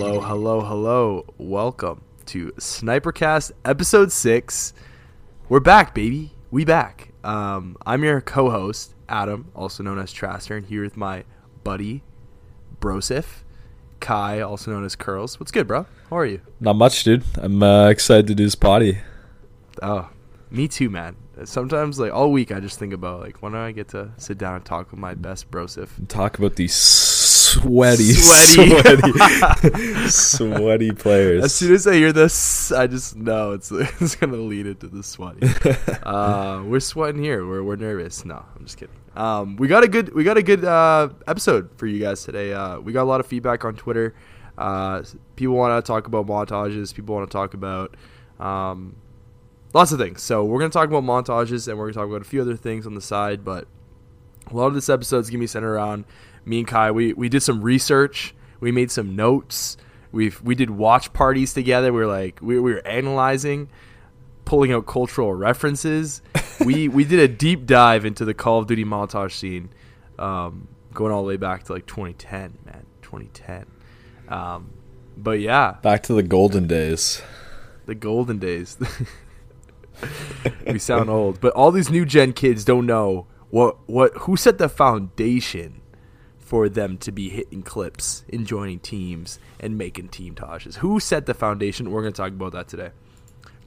Hello, hello, hello. Welcome to Snipercast episode 6. We're back, baby. We back. Um, I'm your co-host, Adam, also known as Traster, and here with my buddy, Brosif, Kaj, also known as Curls. What's good, bro? How are you? Not much, dude. I'm uh, excited to do this potty. Oh, me too, man. Sometimes, like all week, I just think about like when do I get to sit down and talk with my best Brosif. Talk about these sweaty, Sweaty. sweaty, sweaty players. As soon as I hear this, I just know it's it's gonna lead into the sweaty. uh, we're sweating here. We're we're nervous. No, I'm just kidding. Um, we got a good we got a good uh, episode for you guys today. Uh, we got a lot of feedback on Twitter. Uh, people want to talk about montages. People want to talk about um, lots of things. So we're gonna talk about montages and we're gonna talk about a few other things on the side. But a lot of this episode is gonna be centered around me and Kaj. We we did some research. We made some notes. We we did watch parties together. We were like we, we were analyzing, pulling out cultural references. we we did a deep dive into the Call of Duty montage scene, um, going all the way back to like 2010, man, 2010. Um, but yeah, Back to the golden days. the golden days. we sound old, but all these new gen kids don't know what what who set the foundation for them to be hitting clips and joining teams and making team toshes. Who set the foundation? We're going to talk about that today.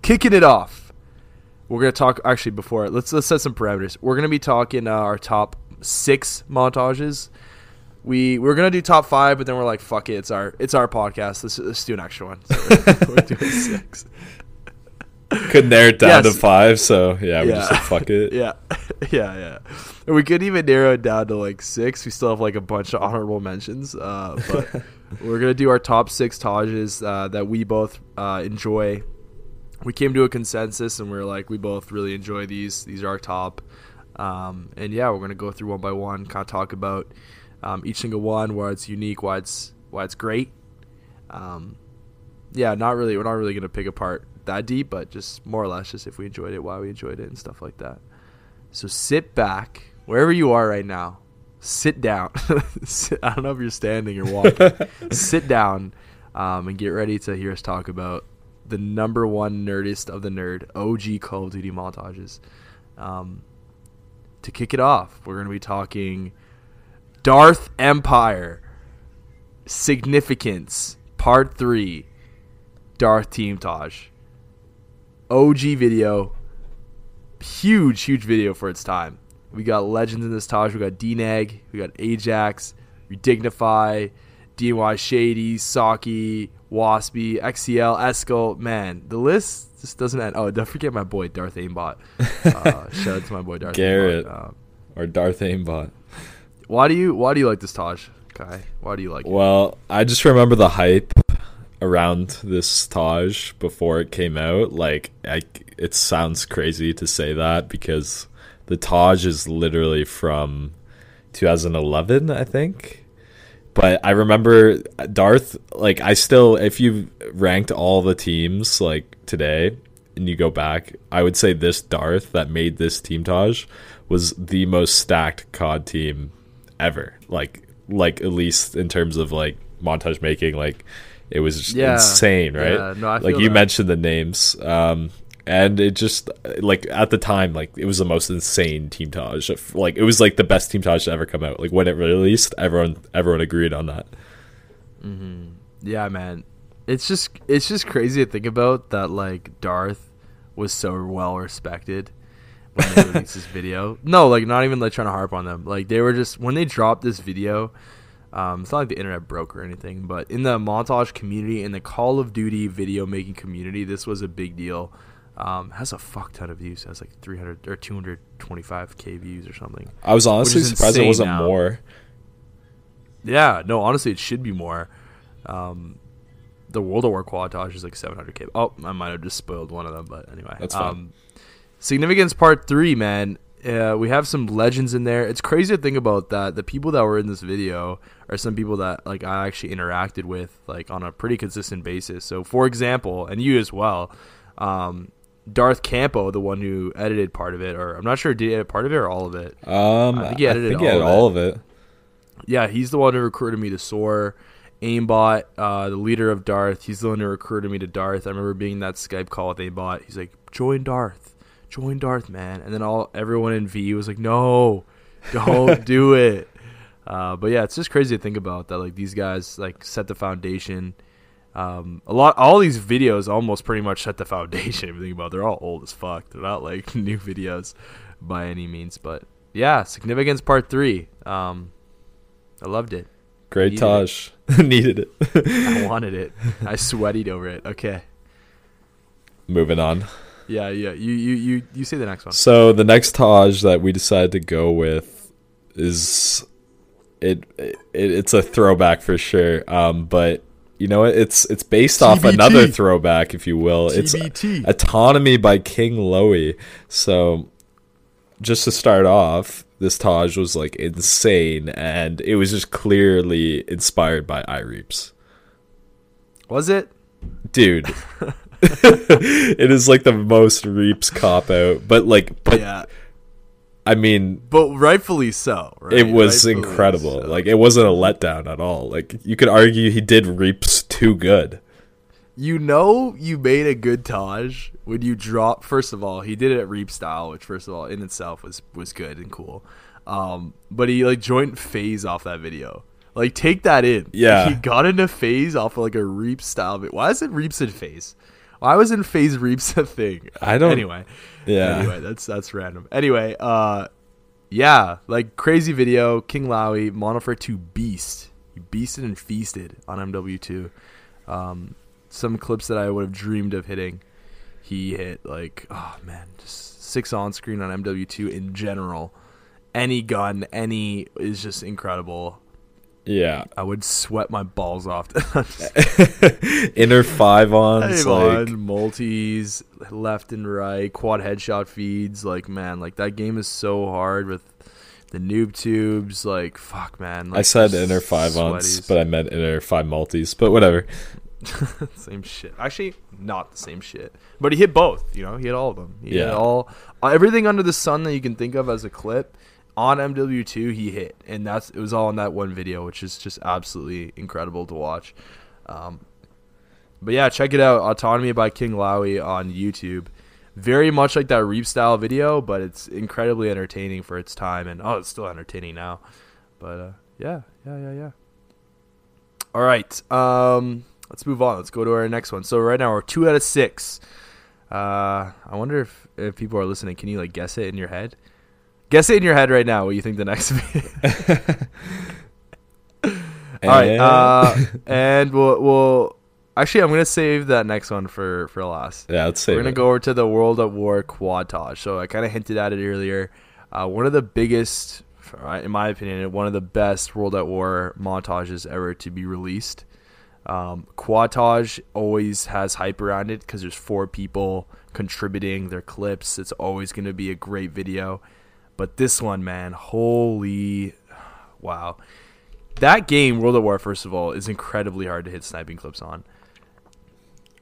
Kicking it off. We're going to talk actually before let's let's set some parameters. We're going to be talking uh, our top 6 montages. We, we are going to do top 5 but then we're like fuck it, it's our it's our podcast. Let's, let's do an extra one. So we're, we're doing 6. Could narrow it down yes. to five, so yeah, we yeah. just fuck it. Yeah, yeah, yeah. And we could even narrow it down to like six. We still have like a bunch of honorable mentions, uh, but we're gonna do our top six Tajes uh, that we both uh, enjoy. We came to a consensus, and we are like, we both really enjoy these. These are our top, um, and yeah, we're gonna go through one by one, kind of talk about um, each single one, why it's unique, why it's why it's great. Um, yeah, not really. We're not really gonna pick apart that deep, but just more or less, just if we enjoyed it, why we enjoyed it, and stuff like that. So sit back wherever you are right now. Sit down. sit, I don't know if you're standing or walking. sit down um, and get ready to hear us talk about the number one nerdist of the nerd, OG Call of Duty montages. Um, to kick it off, we're going to be talking Darth Empire Significance Part 3 Darth Team Taj. OG video. Huge, huge video for its time. We got legends in this Taj. We got DNAG. We got Ajax. Redignify. DY Shady. Saki. Waspy. XCL. Esco. Man, the list just doesn't end. Oh, don't forget my boy Darth Aimbot. Uh, shout out to my boy Darth Garrett. Aimbot. Um, Or Darth Aimbot. why do you Why do you like this Taj, Kaj? Why do you like it? Well, I just remember the hype around this Taj before it came out. Like, I, it sounds crazy to say that because the Taj is literally from 2011, I think. But I remember Darth, like, I still, if you ranked all the teams, like, today, and you go back, I would say this Darth that made this team Taj was the most stacked COD team ever. Like, like at least in terms of like montage making, like it was just Yeah. insane, right? Yeah, no, like you that. mentioned the names, um, and it just like at the time, like it was the most insane team Taj. Like it was like the best team Taj to ever come out. Like when it released, everyone everyone agreed on that. Yeah, man. It's just it's just crazy to think about that like Darth was so well respected when they released this video. No, like not even like trying to harp on them. Like they were just when they dropped this video, um, it's not like the internet broke or anything, but in the montage community, in the Call of Duty video making community, this was a big deal. Um, has a fuck ton of views. It has like 300 or 225k views or something. I was honestly is surprised it wasn't now. more. Yeah, no, honestly, it should be more. Um, the World of War quadtage is like 700k. Oh, I might have just spoiled one of them, but anyway. That's fine. Um, Significance Part 3, man. Uh, we have some legends in there. It's crazy to think about that. The people that were in this video are some people that like I actually interacted with like on a pretty consistent basis. So, for example, and you as well, um, Darth Campo, the one who edited part of it, or I'm not sure did he edit part of it or all of it. Um, I think think he edited he had all of all of it. Yeah, he's the one who recruited me to soar. Aimbot, uh, the leader of Darth, he's the one who recruited me to Darth. I remember being in that Skype call with Aimbot. He's like, "Join Darth, join Darth, man." And then all everyone in V was like, "No, don't do it." Uh, but yeah, it's just crazy to think about that. Like these guys like set the foundation. Um, a lot, all these videos almost pretty much set the foundation. If you think about, it. they're all old as fuck. They're not like new videos by any means. But yeah, significance part three. Um, I loved it. Great Needed Taj. Needed it. I wanted it. I sweated over it. Okay. Moving on. Yeah, yeah. You, you, you, you say the next one. So the next Taj that we decided to go with is it, it it's a throwback for sure. Um, but you know what? It's it's based off another throwback, if you will. It's Autonomy by King Lowy. So just to start off, this Taj was like insane, and it was just clearly inspired by iReaps. Was it? Dude. it is like the most Reaps cop out, but like, but yeah. I mean, But rightfully so. Right? it was Rightfully incredible. so. Like, it wasn't a letdown at all. Like, you could argue he did Reaps too good. you know you made a good Taj when you drop. First of all, he did it at Reap style, which first of all in itself was was good and cool. Um, but he like joined FaZe off that video. Like take that in. Yeah. he got into FaZe off of like a Reap style. Why is it Reaps in FaZe? Why was in FaZe Reaps a thing? I don't- Anyway, Yeah. Anyway, that's that's random. Anyway, uh, yeah, like crazy video. King Lowy, Monofer two beast. He beasted and feasted on MW2. Um, some clips that I would have dreamed of hitting, he hit. Like, oh man, just six on screen on MW2 in general. Any gun, any is just incredible. Yeah. I would sweat my balls off. Inner five ons. Like, man, multis, left and right, quad headshot feeds. Like, man, like that game is so hard with the noob tubes. Like, fuck, man. Like, I said inner five ons, but I meant inner five multis. But whatever. same shit. Actually, not the same shit. But he hit both. You know, he hit all of them. He hit Yeah. all everything under the sun that you can think of as a clip on MW2. He hit, and that's it was all in that one video, which is just absolutely incredible to watch. Um, but yeah, check it out. Autonomy by King Lowy on YouTube. Very much like that Reap style video, but it's incredibly entertaining for its time, and oh, it's still entertaining now. But uh, yeah, yeah, yeah, yeah. All right, um, let's move on. Let's go to our next one. So right now we're two out of six. Uh, I wonder if if people are listening. Can you like guess it in your head? Guess it in your head right now. What you think the next? Video All right, And- uh, and we'll we'll actually I'm gonna save that next one for for last. yeah, let's say We're gonna go over to the World at War quadtage. So I kind of hinted at it earlier. Uh, one of the biggest, in my opinion, one of the best World at War montages ever to be released. Um, quadtage always has hype around it because there's four people contributing their clips. It's always going to be a great video. But this one, man, holy wow. That game, World at War, first of all, is incredibly hard to hit sniping clips on.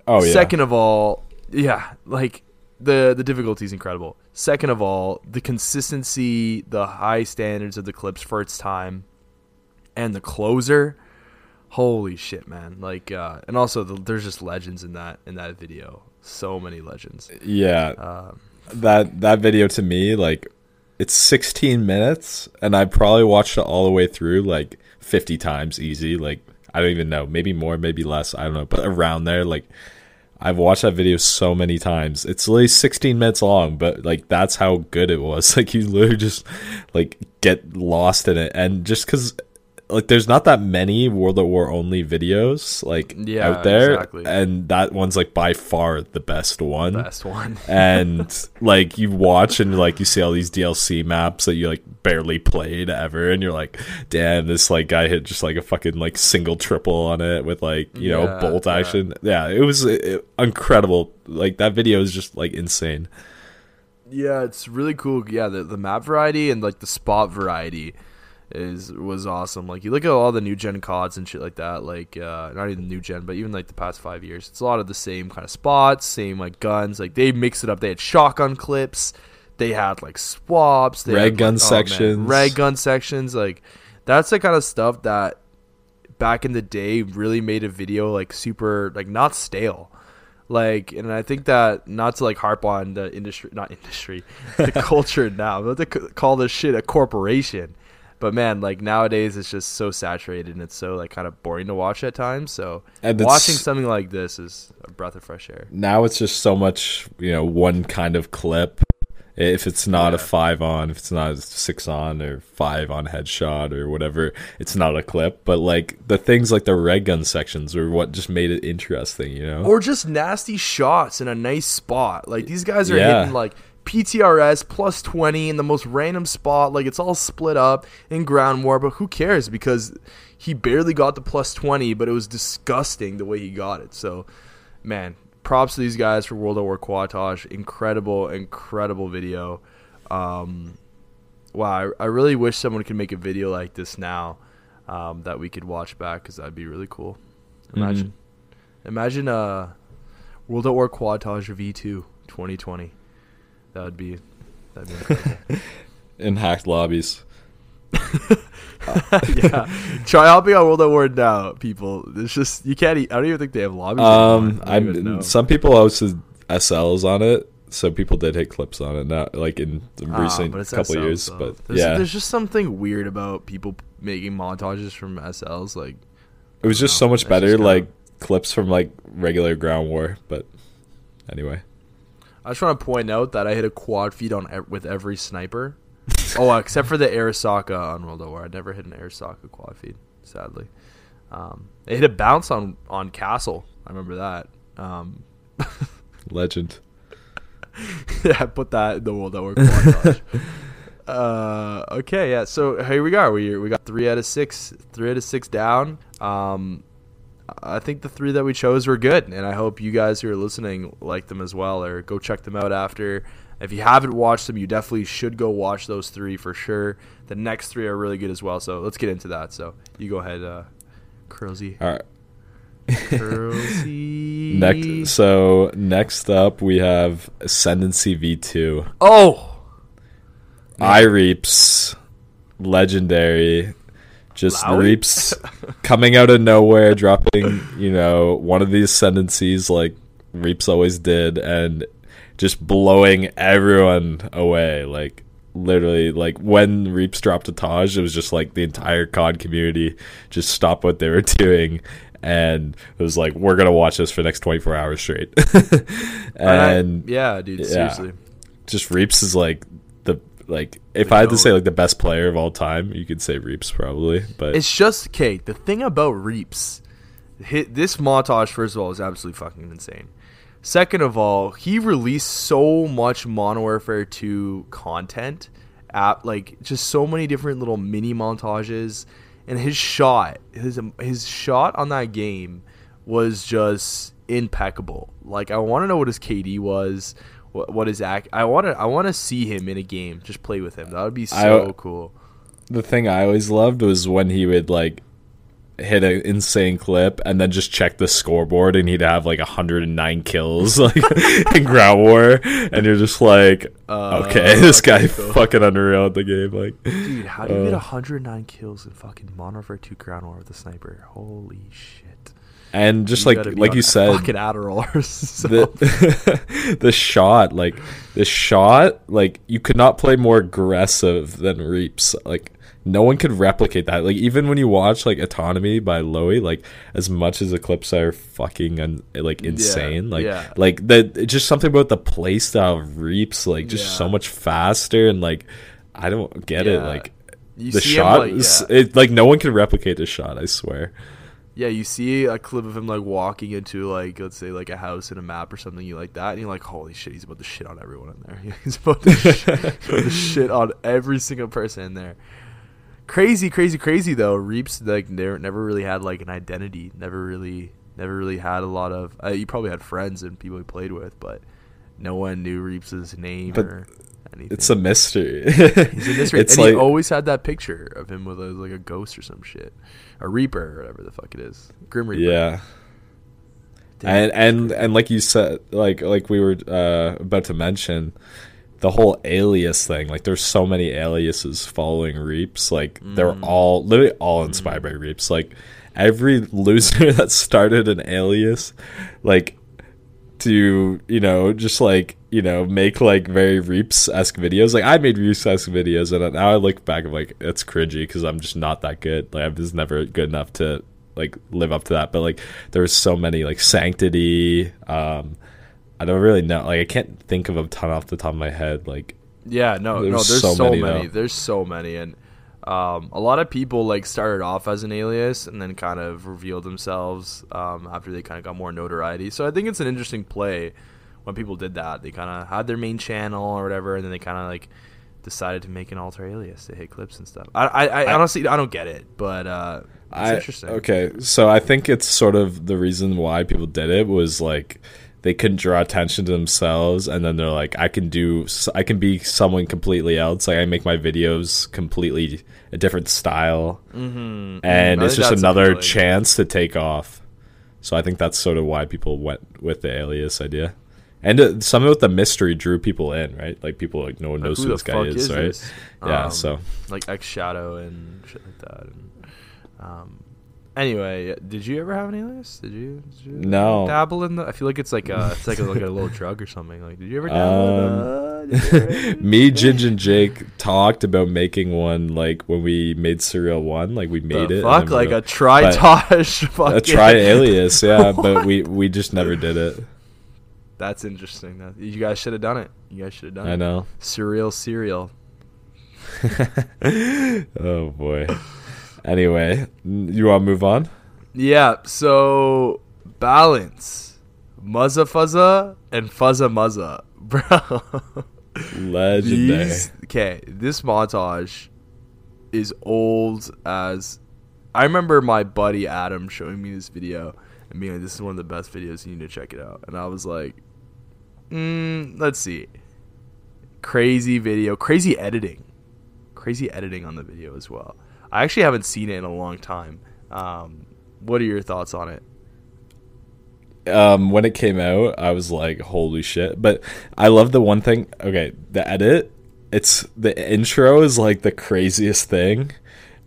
Oh yeah. Second of all, yeah, like the the difficulty is incredible. Second of all, the consistency, the high standards of the clips for its time, and the closer. Holy shit, man! Like, uh, and also the, there's just legends in that in that video. So many legends. Yeah. Um, that that video to me like it's 16 minutes and i probably watched it all the way through like 50 times easy like i don't even know maybe more maybe less i don't know but around there like i've watched that video so many times. It's literally 16 minutes long but like that's how good it was. Like you literally just like get lost in it. And just because like there's not that many World at War only videos like Yeah, out there exactly. and that one's like by far the best one best one. and like you watch and like you see all these DLC maps that you like barely played ever, and you're like, damn, this like guy hit just like a fucking like single triple on it with like you know Yeah, bolt action. Yeah, it was uh, incredible. Like that video is just like insane. Yeah, it's really cool. Yeah, the the map variety and like the spot variety is was awesome. Like you look at all the new gen CODs and shit like that. Like uh, not even new gen, but even like the past five years, it's a lot of the same kind of spots, same like guns. Like they mix it up. They had shotgun clips. They had like swaps. They Rag had, gun like, oh, sections. rag gun sections. Like that's the kind of stuff that back in the day really made a video like super like not stale. Like, and I think that not to like harp on the industry, not industry, the culture now, but to call this shit a corporation. But man, like nowadays it's just so saturated and it's so like kind of boring to watch at times. So watching something like this is a breath of fresh air. now it's just so much you know one kind of clip if it's not a five on if it's not a six on or five on headshot or whatever it's not a clip but like the things like the red gun sections are what just made it interesting you know or just nasty shots in a nice spot. Like these guys are Yeah. hitting like PTRS plus 20 in the most random spot. Like it's all split up in ground war, but who cares because he barely got the plus 20, but it was disgusting the way he got it. So, man, props to these guys for World of War Quadtage. Incredible, incredible video. Um, wow, I, I really wish someone could make a video like this now um, that we could watch back because that'd be really cool. Imagine. Imagine uh World at War Quadtage V2 2020. That would be that'd be incredible. in hacked lobbies yeah. Try helping out World at War now, people. It's just you can't I don't even think they have lobbies. um anymore. I don't even know. i'm some people hosted sls on it so people did hit clips on it now like in the Ah, recent but couple SLs, years but there's, yeah there's just something weird about people making montages from SLs like it was just know. so much better like clips from like regular ground war but anyway I just want to point out that I hit a quad feed on with every sniper. oh, except for the Arisaka on World at War. I never hit an Arisaka quad feed, sadly. Um, it hit a bounce on on Castle. I remember that. Um, legend yeah, I put that in the World at War quad. uh, okay, yeah. So here we go. We we got three out of six. Three out of six down. Um, I think the three that we chose were good, and I hope you guys who are listening like them as well, or go check them out after. If you haven't watched them, you definitely should go watch those three for sure. The next three are really good as well. So let's get into that. So you go ahead, uh, Curlsy. all right Curlsy. Next, so next up we have Ascendancy V2. Oh, I Reaps, legendary, just Loud? Reaps coming out of nowhere, dropping you know one of these ascendancies like Reaps always did, and just blowing everyone away. Like literally, like when Reaps dropped a Taj, it was just like the entire COD community just stopped what they were doing. And it was like, we're gonna watch this for the next twenty four hours straight. I- and yeah, dude. yeah. Seriously. just Reaps is like like if I had to oh. say like the best player of all time, you could say Reaps probably. But It's just okay. The thing about Reaps, hit this montage first of all is absolutely fucking insane. Second of all, he released so much Modern Warfare 2 content, at like just so many different little mini montages, and his shot, his his shot on that game was just impeccable. Like I want to know what his KD was, what, what his act. I want to I want to see him in a game, just play with him. That would be so I- cool. the thing I always loved was when he would like hit an insane clip and then just check the scoreboard and he'd have like 109 kills like in ground war and you're just like Uh, okay this guy cool. fucking unreal at the game like Dude, how do you get Uh, 109 kills in fucking Modern Warfare 2 Ground War with a sniper? Holy shit! And just You like like you said fucking Adderall so. the the shot like the shot like you could not play more aggressive than reaps like no one could replicate that like even when you watch like autonomy by Lowy like as much as the clips are fucking un- like insane like yeah. like the just something about the playstyle of reaps like just Yeah. so much faster and like i don't get it like you the shot him, like, is yeah. it like no one can replicate the shot i swear yeah, you see a clip of him like walking into like let's say like a house in a map or something you like that, and you're like, holy shit, he's about to shit on everyone in there. he's about to, sh- about to shit on every single person in there. Crazy, crazy, crazy though. Reaps like never never really had like an identity. Never really, never really had a lot of. Uh, you probably had friends and people he played with, but no one knew Reaps's name But or anything. it's a mystery He's a mystery. it's and like he always had that picture of him with a, like a ghost or some shit, a Reaper or whatever the fuck it is, Grim Reaper. yeah Damn. and and and like you said like like we were uh, about to mention the whole alias thing like there's so many aliases following reaps like they're Mm. all literally all inspired by reaps like every loser that started an alias, like to you know just like you know make like very reaps esque videos. Like I made reaps esque videos, and now I look back and like it's cringy because I'm just not that good. Like I was never good enough to like live up to that. But like there was so many like sanctity. Um, I don't really know. Like I can't think of a ton off the top of my head. Like yeah, no, There's no. There's so so, many, many. There's so many, and um, a lot of people like started off as an alias and then kind of revealed themselves um, after they kind of got more notoriety. So I think it's an interesting play when people did that. They kind of had their main channel or whatever, and then they kind of like decided to make an alter alias to hit clips and stuff. I, I, I I- honestly I don't get it, but uh, it's interesting. Okay, so I think it's sort of the reason why people did it was like they couldn't draw attention to themselves, and then they're like, I can do, I can be someone completely else. Like I make my videos completely a different style, Mm-hmm. and I it's just another chance to take off. So I think that's sort of why people went with the alias idea. And uh, some of the mystery drew people in, right? Like people like no one knows who who, this guy is, is right? this? Yeah, Um, so like X Shadow and shit like that. And, um, anyway, did you ever have an alias? Did you, did you No. dabble in the? I feel like it's like a it's like a, like a little drug or something. Like, did you ever dabble? in Um, the- you ever- me, Ginge, and Jake talked about making one like when we made Surreal One, like we made The it. Fuck, we like a tritosh. a fucking- try alias, yeah, but we we just never did it. That's interesting. You guys should have done it. You guys should have done I it. I know. Surreal cereal. oh boy. Anyway, you want to move on? Yeah. So balance, muzza fuzza and fuzza muzza, bro. Legendary. These- Okay, this montage is old as. I remember my buddy Adam showing me this video and being like, "This is one of the best videos. You need to check it out." And I was like, mm, "Let's see." Crazy video, crazy editing, crazy editing on the video as well. I actually haven't seen it in a long time. Um, what are your thoughts on it? um when it came out i was like holy shit but i love the one thing okay the edit it's the intro is like the craziest thing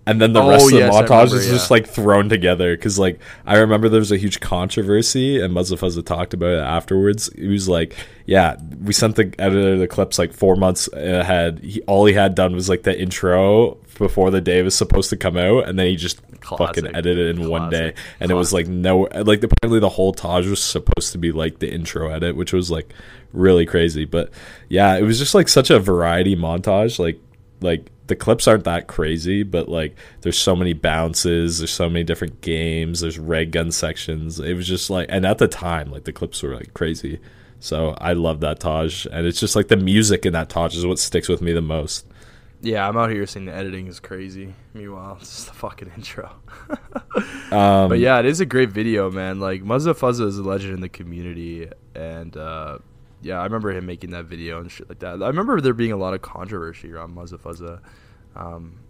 and then the Oh, rest of the yes, montage remember, is just like thrown together. Because like i remember there was a huge controversy and Muzzafuzza talked about it afterwards. He was like yeah we sent the editor the clips like four months ahead. He, all he had done was like the intro before the day was supposed to come out and then he just Classic. fucking edited it in one day. Classic. and it was like no like apparently the whole Taj was supposed to be like the intro edit which was like really crazy. But yeah it was just like such a variety montage like like the clips aren't that crazy but like there's so many bounces there's so many different games there's red gun sections it was just like and at the time like the clips were like crazy so i love that taj and it's just like the music in that taj is what sticks with me the most Yeah, I'm out here saying the editing is crazy. Meanwhile, it's just the fucking intro. um but yeah, it is a great video, man. Like Muzza Fuzza is a legend in the community, and uh, yeah, I remember him making that video and shit like that. I remember there being a lot of controversy around Muzza Fuzza. Um,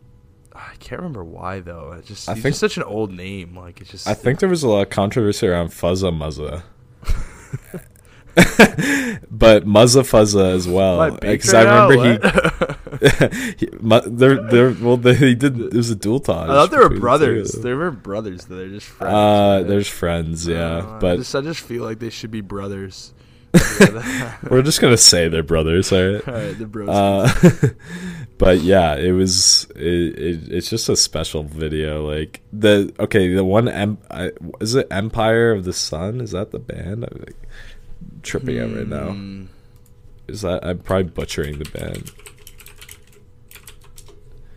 I can't remember why though. It's just I think- such an old name. Like it's just I think there was a lot of controversy around Fuzza Muzza. but Muzza Fuzza as well. Because I remember now, he, he they're, they're, well, they, he did, it was a dual Taj. I thought they were the brothers. of They were brothers. They're just friends. Uh, right? there's friends, yeah. Uh, I but just, I just feel like they should be brothers. we're just to say they're brothers? All right, the bros. Uh, but yeah, it was. It, it, it's just a special video. Like the okay, the one em, I, is it Empire of the Sun? Is that the band? I'm like, tripping out right now. Hmm. Is that I'm probably butchering the band?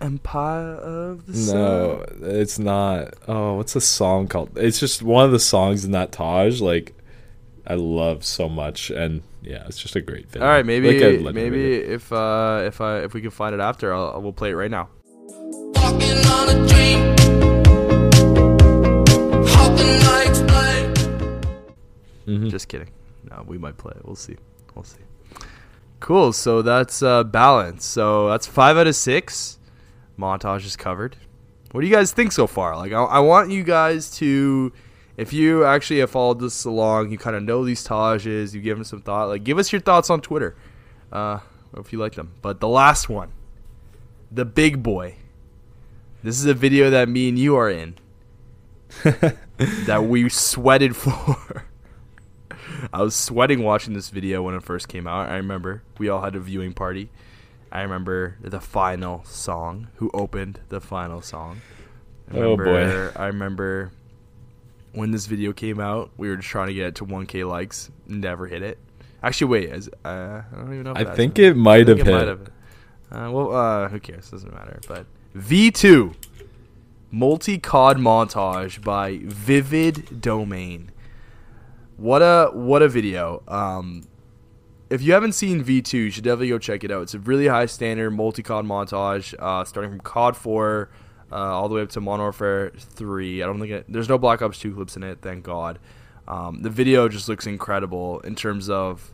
Empire of the Sun. No, it's not. Oh, what's the song called? It's just one of the songs in that Taj. Like I love so much, and yeah, it's just a great video. All right, maybe Like maybe video. if uh if I if we can find it after, I'll we'll play it right now. Walking on a dream. How can I explain? Mhm. Just kidding. No, we might play it. We'll see. We'll see. Cool. So that's uh balance. So that's five out of six. Montage is covered. What do you guys think so far? Like, I, I want you guys to, if you actually have followed this along, you kind of know these Tajes, you give them some thought. Like, give us your thoughts on Twitter, uh, if you like them. But the last one, the big boy. This is a video that me and you are in. that we sweated for. I was sweating watching this video when it first came out. I remember we all had a viewing party. I remember the final song. Who opened the final song? I Oh, boy. I remember when this video came out. We were just trying to get it to 1K likes. Never hit it. Actually, wait. Is, uh, I don't even know. If I think it might have it hit. have. Uh, well, uh, who cares? Doesn't matter. But V2 multi cod montage by Vivid Domain. What a what a video. Um, if you haven't seen V2, you should definitely go check it out. It's a really high standard multi cod montage, uh, starting from COD 4 uh, all the way up to Modern Warfare 3. I don't think it, there's no Black Ops 2 clips in it, thank God. Um, the video just looks incredible in terms of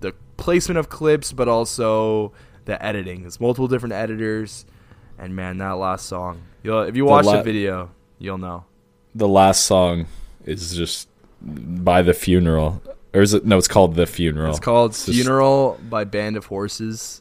the placement of clips, but also the editing. There's multiple different editors, and man, that last song. You'll, if you watch the la- video, you'll know. The last song is just by the funeral, or is it? No, it's called the funeral. It's called It's "Funeral" by Band of Horses.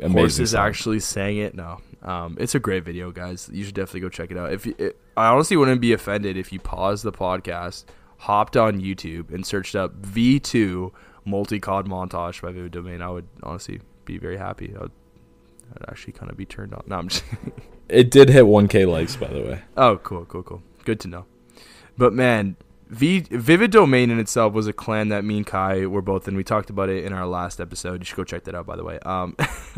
Horses song. actually sang it. No, um, it's a great video, guys. You should definitely go check it out. If you, it, I honestly wouldn't be offended if you paused the podcast, hopped on YouTube, and searched up V2 multi cod montage by Vivid Domain. I would honestly be very happy. I would, I'd actually kind of be turned on. No, I'm just. It did hit 1K likes, by the way. Oh, cool, cool, cool. Good to know. But man, v- Vivid Domain in itself was a clan that me and Kaj were both in. We talked about it in our last episode. You should go check that out, by the way. Um,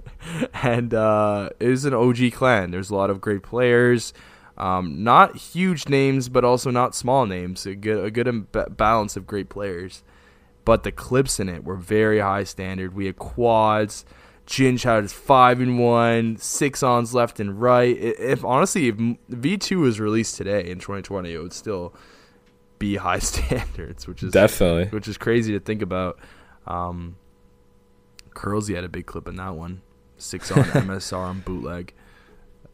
and uh, it was an OG clan. There's a lot of great players. Um, not huge names, but also not small names. A good, a good im- balance of great players. But the clips in it were very high standard. We had quads. Ginge had his five and one, six ons left and right. If honestly, if V two was released today in 2020, it would still be high standards, which is Definitely. which is crazy to think about. Um, Curlsy had a big clip in that one, six on MSR on bootleg.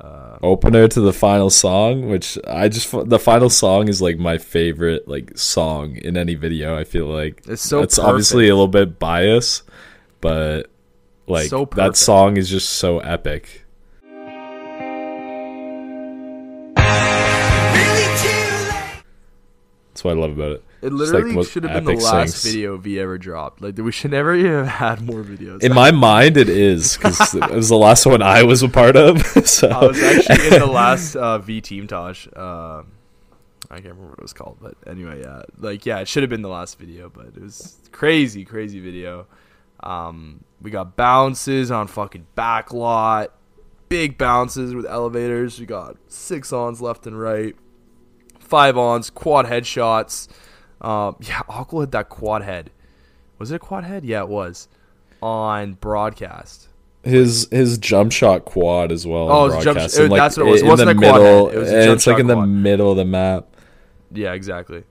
Uh, Opener to the final song, which I just the final song is like my favorite like song in any video. I feel like It's so it's obviously a little bit biased, but like So that song is just so epic. That's what I love about it. It It's, like, literally should have been the last video V ever dropped. Like we should never even have had more videos. In my mind, it is because it was the last one I was a part of. so I was actually in the last uh, V Team Taj. Uh, I can't remember what it was called, but anyway, yeah, like yeah, it should have been the last video, but it was crazy, crazy video. Um, we got bounces on fucking backlot, big bounces with elevators. We got six ons left and right, five ons, quad headshots. Um, yeah, Aqua had that quad head. Was it a quad head? Yeah, it was on broadcast. his his jump shot quad as well. Oh, on it was jump sh- and, that's what it was. It wasn't a quad middle, head. It was a and jump it's like shot in the middle of the map. Yeah, exactly.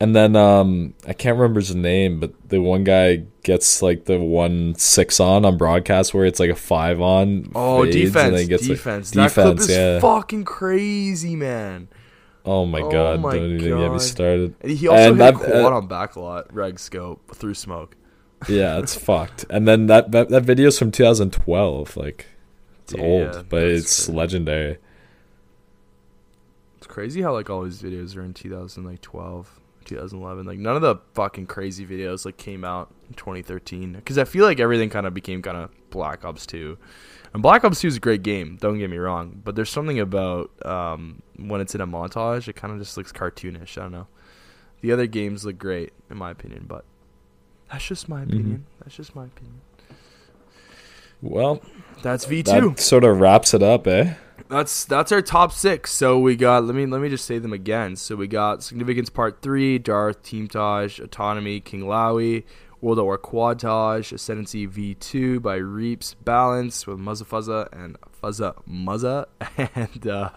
And then um I can't remember his name, but the one guy gets like the one six on on broadcast where it's like a five on. Oh, defense, gets, like- defense. That clip is yeah. fucking crazy, man. Oh my Oh god! my don't even get me started. And he also And hit that- quad uh, on backlot, reg scope through smoke. Yeah, it's fucked. And then that that, that video's from 2012. Like it's Yeah, old, but it's crazy. legendary. It's crazy how like all these videos are in 2012, 2011. Like none of the fucking crazy videos like came out in 2013 because I feel like everything kind of became kind of Black Ops 2. And Black Ops 2 is a great game, don't get me wrong, but there's something about um, when it's in a montage, it kind of just looks cartoonish. I don't know. The other games look great in my opinion, but that's just my opinion. That's just my opinion. Well, That's V2. that sort of wraps it up, eh? That's that's our top six. So we got let me let me just say them again. So we got Significance Part Three, Darth, Team Taj, Autonomy, King Lowy, World at War Quad Taj, Ascendancy V two by Reaps, Balance with Muzza Fuzza and Fuzza Muzza, and uh,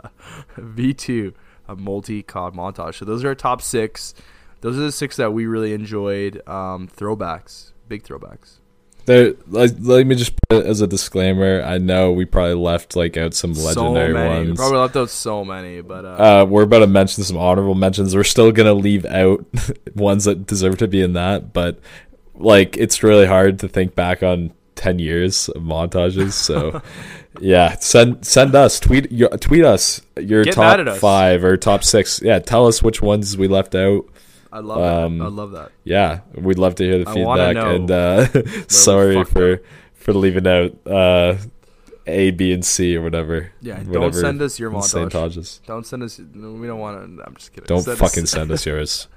V two a multi cod montage. So those are our top six. Those are the six that we really enjoyed. Um, throwbacks, big throwbacks. There, like, let me just put it as a disclaimer. I know we probably left like out some legendary so many. We ones. probably left out so many, but uh, Uh, we're about to mention some honorable mentions. We're still gonna leave out ones that deserve to be in that, but like it's really hard to think back on ten years of montages. So Yeah, send send us tweet your, tweet us your Get top us. five or top six. Yeah, tell us which ones we left out. I love Um, that. I love that. Yeah, we'd love to hear the I feedback. And uh, sorry for for leaving out uh, A, B, and C or whatever. Yeah, don't send us your insane montage. Don't send us. We don't want to. I'm just kidding. Don't Send fucking us, send us yours.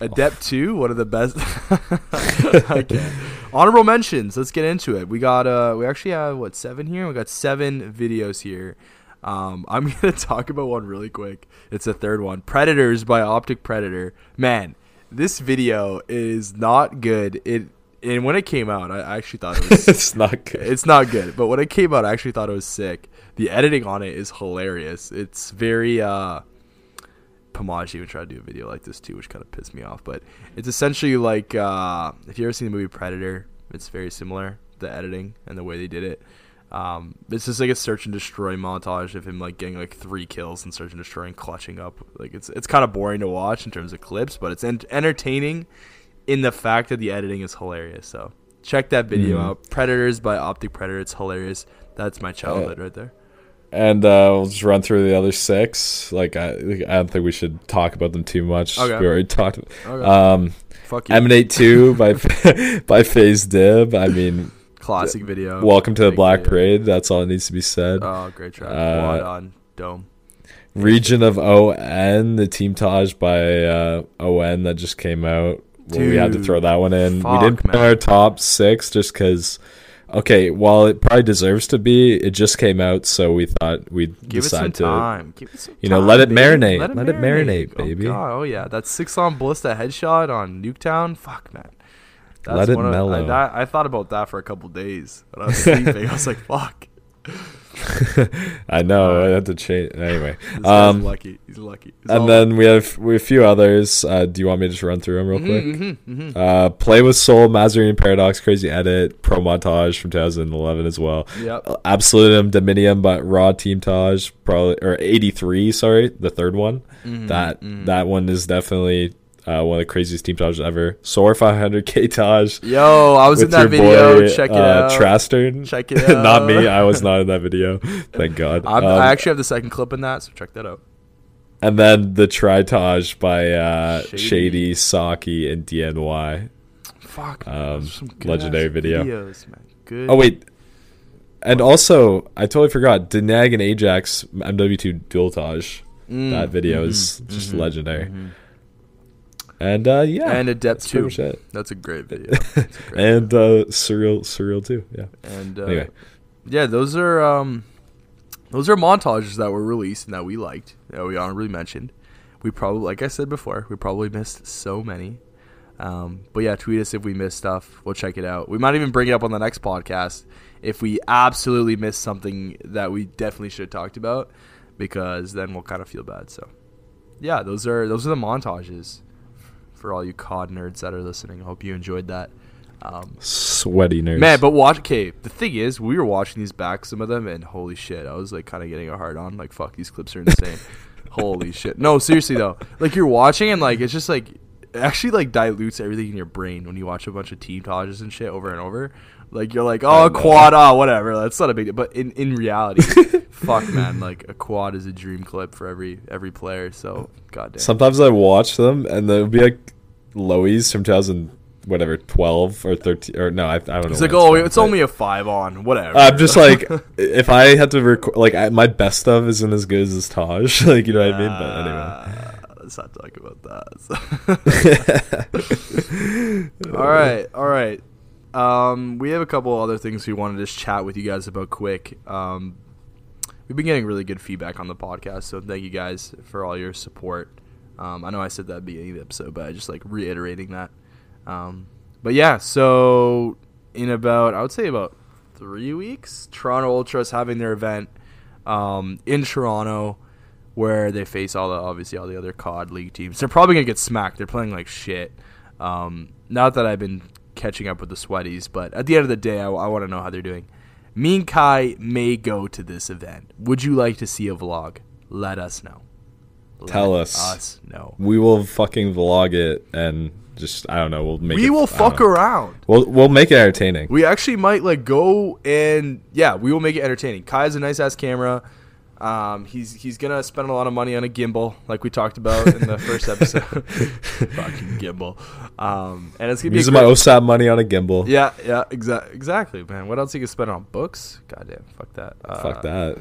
Adept two, one of the best. Can't. Honorable mentions. Let's get into it. We got uh, we actually have what seven here. We got seven videos here. Um, I'm gonna talk about one really quick. It's the third one. Predators by OpTic Predator. Man, this video is not good. It and when it came out, I I actually thought it was it's not good. it's not good. But when it came out, I actually thought it was sick. The editing on it is hilarious. It's very uh Pamaj even tried to do a video like this too, which kind of pissed me off. But it's essentially like uh if you ever seen the movie Predator, it's very similar, the editing and the way they did it. Um, it's just like a search and destroy montage of him like getting like three kills and search and destroy and clutching up. Like it's it's kind of boring to watch in terms of clips, but it's en- entertaining in the fact that the editing is hilarious. So check that video Mhm. out. Predators by OpTic Predator. It's hilarious. That's my childhood right there. And uh, we'll just run through the other six. Like I, I don't think we should talk about them too much. Okay. We already talked. Okay. Um, Fuck you. Emanate Two by by FaZe Dib. I mean, Classic video. welcome to the Black video. Parade. That's all that needs to be said. Oh, great track. Uh, on dome. Region of ON, the Team Taj by uh, ON that just came out. Well, we had to throw that one in. we didn't put man. our top six just because. Okay, while it probably deserves to be, it just came out, so we thought we'd Give it some decide to. time. Give it some you know, time, let it baby. marinate. Let it marinate, oh, baby. Oh, God. oh yeah, that six on Ballista headshot on Nuketown. Fuck man. Let it one of- mellow. I, I thought about that for a couple days I was sleeping. I was like, "Fuck, I know. I had to change. Anyway, um, lucky. He's lucky." He's and then we have we have a few others. Uh, do you want me to just run through them real quick? Mhm, mhm, mhm. Uh, Play with Soul, Mazarine Paradox, Crazy Edit, Pro Montage from 2011 as well. Yep. Uh, Absolutum, Dominium, but Raw Team Taj, probably or 83. Sorry, the third one. Mhm, That mhm. that one is definitely uh, one of the craziest Team Taj ever. Soar 500K Taj. Yo, I was in that video. boy, Check it uh, out. Trastern. Check it out. not me. I was not in that video. Thank God. I'm, Um, I actually have the second clip in that, so check that out. and then the Tritage by uh, Shady. Shady, Saki, and DNY. Fuck. Um, man, some legendary video. Videos. Oh wait, and also I totally forgot Denag and Ajax MW2 Dualtage. Mm, that video mhm, is just mhm, legendary. mhm. And uh, yeah, And Adept too. That's a great video. A great And uh, surreal, surreal too. Yeah. And uh, Anyway. yeah, those are um, those are montages that were released and that we liked. That we honorably mentioned. We probably, like I said before, we probably missed so many. Um, but yeah, tweet us if we missed stuff. We'll check it out. We might even bring it up on the next podcast if we absolutely missed something that we definitely should have talked about, because then we'll kind of feel bad. So yeah, those are those are the montages for all you COD nerds that are listening. I hope you enjoyed that. Um, Sweaty nerds. Man, but watch. Okay, the thing is, we were watching these back, some of them, and holy shit, I was like kind of getting a hard on. Like, fuck, these clips are insane. holy shit. No, seriously though, like you're watching and like it's just like it actually like dilutes everything in your brain when you watch a bunch of team tages and shit over and over. Like you're like, oh, know. quad, ah, whatever. That's not a big deal. But in in reality, fuck, man, like a quad is a dream clip for every every player. So, goddamn. sometimes I watch them and there'll be like lowies from 2000 whatever 12 or 13 or no I, I don't know. It's like, oh, from, it's only a five on, whatever. I'm just like, if I had to record, like, I, my best stuff isn't as good as this Taj. like, you know what I mean? But anyway. Let's not talk about that. all right, all right. Um, we have a couple other things we wanted to just chat with you guys about quick. Um, we've been getting really good feedback on the podcast, so thank you guys for all your support. Um, I know I said that at the beginning of the episode, but I just like reiterating that. Um, but yeah, so in about I would say about three weeks, Toronto Ultras having their event um, in Toronto where they face all the obviously all the other COD league teams. They're probably gonna get smacked. They're playing like shit. Um, not that I've been catching up with the sweaties, but at the end of the day, I, want to know how they're doing. Me and Kaj may go to this event. Would you like to see a vlog? Let us know. Let Tell us. Us know. We will fucking vlog it and just I don't know. We'll make we it, will fuck know. around. We'll we'll make it entertaining. We actually might like go and yeah, we will make it entertaining. Kaj has a nice ass camera. Um, he's he's gonna spend a lot of money on a gimbal, like we talked about in the first episode. Fucking gimbal. Um, and it's gonna be a Using my great- OSAP money on a gimbal. yeah, yeah, exactly, exactly, man. What else you can spend on books? Goddamn, fuck that. Uh, Fuck that.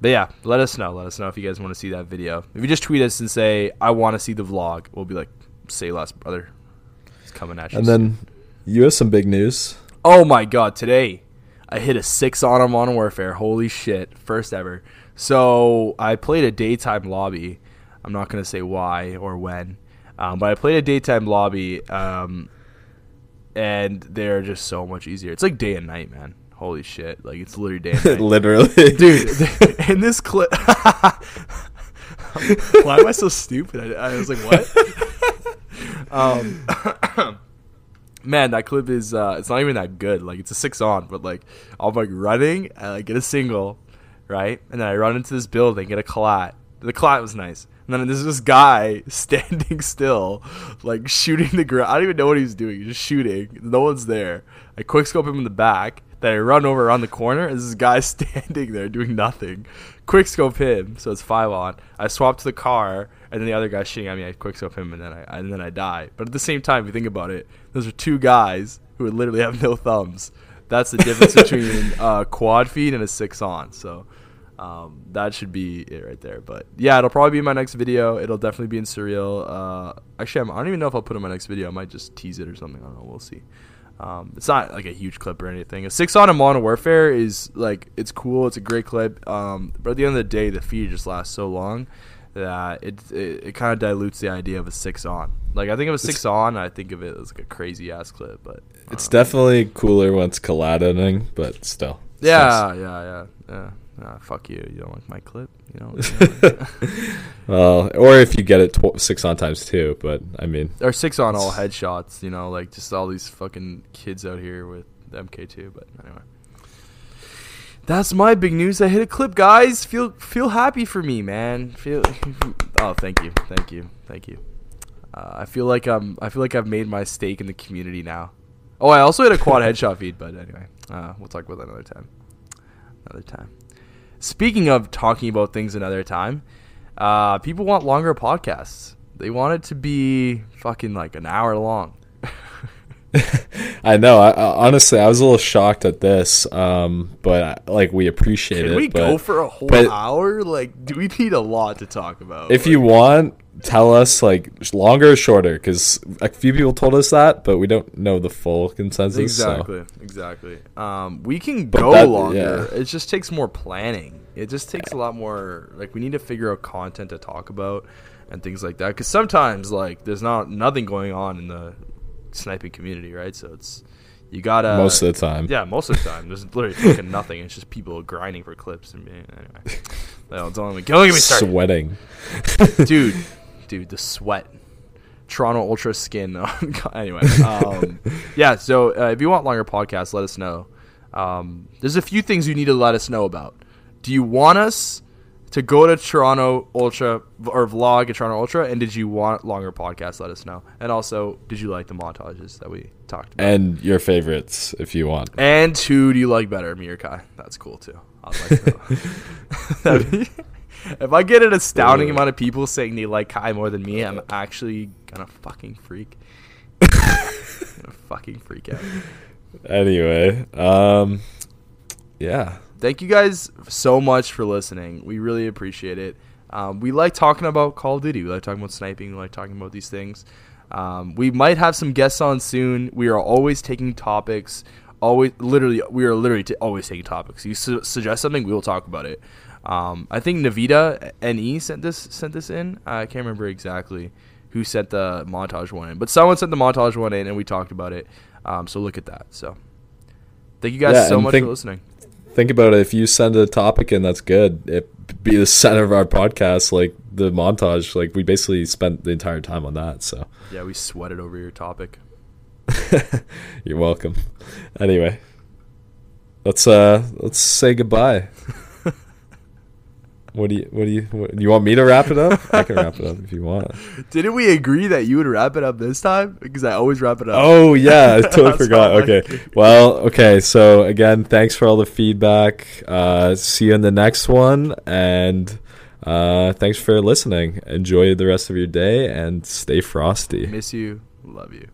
But yeah, let us know. Let us know if you guys want to see that video. If you just tweet us and say I want to see the vlog, we'll be like, say less, brother. It's coming at you. And soon. then you have some big news. Oh my god, today I hit a six on on Modern Warfare. Holy shit. First ever. So I played a daytime lobby. I'm not going to say why or when, um, but I played a daytime lobby, um, and they're just so much easier. It's like day and night, man. Holy shit. Like, it's literally day and night. Literally, Dude, in this clip. why am I so stupid? I, I was like, what? um, man, that clip is uh, it's not even that good. Like it's a six on, but like I'm like running, I like get a single, right, and then I run into this building, get a collat. The collat was nice, and then there's this guy standing still, like shooting the ground. I don't even know what he was doing. He's just shooting. No one's there. I quick scope him in the back. Then I run over around the corner, and this guy standing there doing nothing. Quick scope him, so it's five on. I swap to the car, and then the other guy's shooting at me. I quick scope him, and then I and then I die. But at the same time, if you think about it, those are two guys who would literally have no thumbs. That's the difference between uh, quad feed and a six on. So um, that should be it right there. But yeah, it'll probably be my next video. It'll definitely be in surreal. Uh, actually, I'm, I don't even know if I'll put it in my next video. I might just tease it or something. I don't know. We'll see. Um, it's not like a huge clip or anything. A six on in Modern Warfare is like it's cool. It's a great clip. Um, but at the end of the day, the feed just lasts so long that it it, it kind of dilutes the idea of a six on. Like I think of a six on, I think of it as like a crazy ass clip. But it's know. definitely cooler when it's colliding, but still. yeah, yeah, yeah, yeah. Uh, fuck you. You don't like my clip. You know. Well, or if you get it tw- six on times two, but I mean, or six on all headshots. You know, like just all these fucking kids out here with the MK2. But anyway, that's my big news. I hit a clip, guys. Feel feel happy for me, man. Feel. Oh, thank you, thank you, thank you. Uh, I feel like I'm. I feel like I've made my stake in the community now. Oh, I also hit a quad headshot feed, but anyway, uh, we'll talk about that another time. Another time. Speaking of talking about things another time, uh, people want longer podcasts. They want it to be fucking like an hour long. I know. I, I, honestly, I was a little shocked at this, um, but like we appreciate it. Can it. we but go for a whole but- hour? Like, do we need a lot to talk about? if you want, tell us like longer or shorter, because a few people told us that, but we don't know the full consensus. so- exactly, exactly. Um, we can But go that- longer. yeah. It just takes more planning. It just takes a lot more. Like, we need to figure out content to talk about and things like that. Because sometimes, like, there's not nothing going on in the sniping community, right? So it's you gotta most of the time. Yeah, most of the time. There's literally fucking nothing. It's just people grinding for clips and being anyway. No, don't don't get me started. Sweating. dude, dude, the sweat. Toronto Ultra skin. anyway, um, yeah. So uh, if you want longer podcasts, let us know. Um, there's a few things you need to let us know about. Do you want us to go to Toronto Ultra or vlog at Toronto Ultra? And did you want longer podcasts? Let us know. And also, did you like the montages that we talked about? And your favorites, if you want. And who do you like better, me or Kaj? That's cool too. I'd like to. Be- if I get an astounding amount of people saying they like Kaj more than me, I'm actually gonna fucking freak. gonna fucking freak out. Anyway, um, yeah. Thank you guys so much for listening. We really appreciate it. Um, we like talking about Call of Duty. We like talking about sniping. We like talking about these things. Um, we might have some guests on soon. We are always taking topics. Always, literally, we are literally t- always taking topics. You su- suggest something, we will talk about it. Um, I think Navita Ne sent this sent this in. I can't remember exactly who sent the montage one in, but someone sent the montage one in, and we talked about it. Um, so look at that. So thank you guys Yeah, so much think- for listening. Think about it. If you send a topic in, that's good. It be the center of our podcast, like the montage. Like we basically spent the entire time on that. So Yeah, we sweated over your topic. you're welcome. Anyway, let's uh let's say goodbye. What do you? What do you? What, you want me to wrap it up? I can wrap it up if you want. Didn't we agree that you would wrap it up this time? Because I always wrap it up. Oh yeah, I totally forgot. Okay, well, okay. So again, thanks for all the feedback. Uh, see you in the next one, and uh, thanks for listening. Enjoy the rest of your day and stay frosty. Miss you. Love you.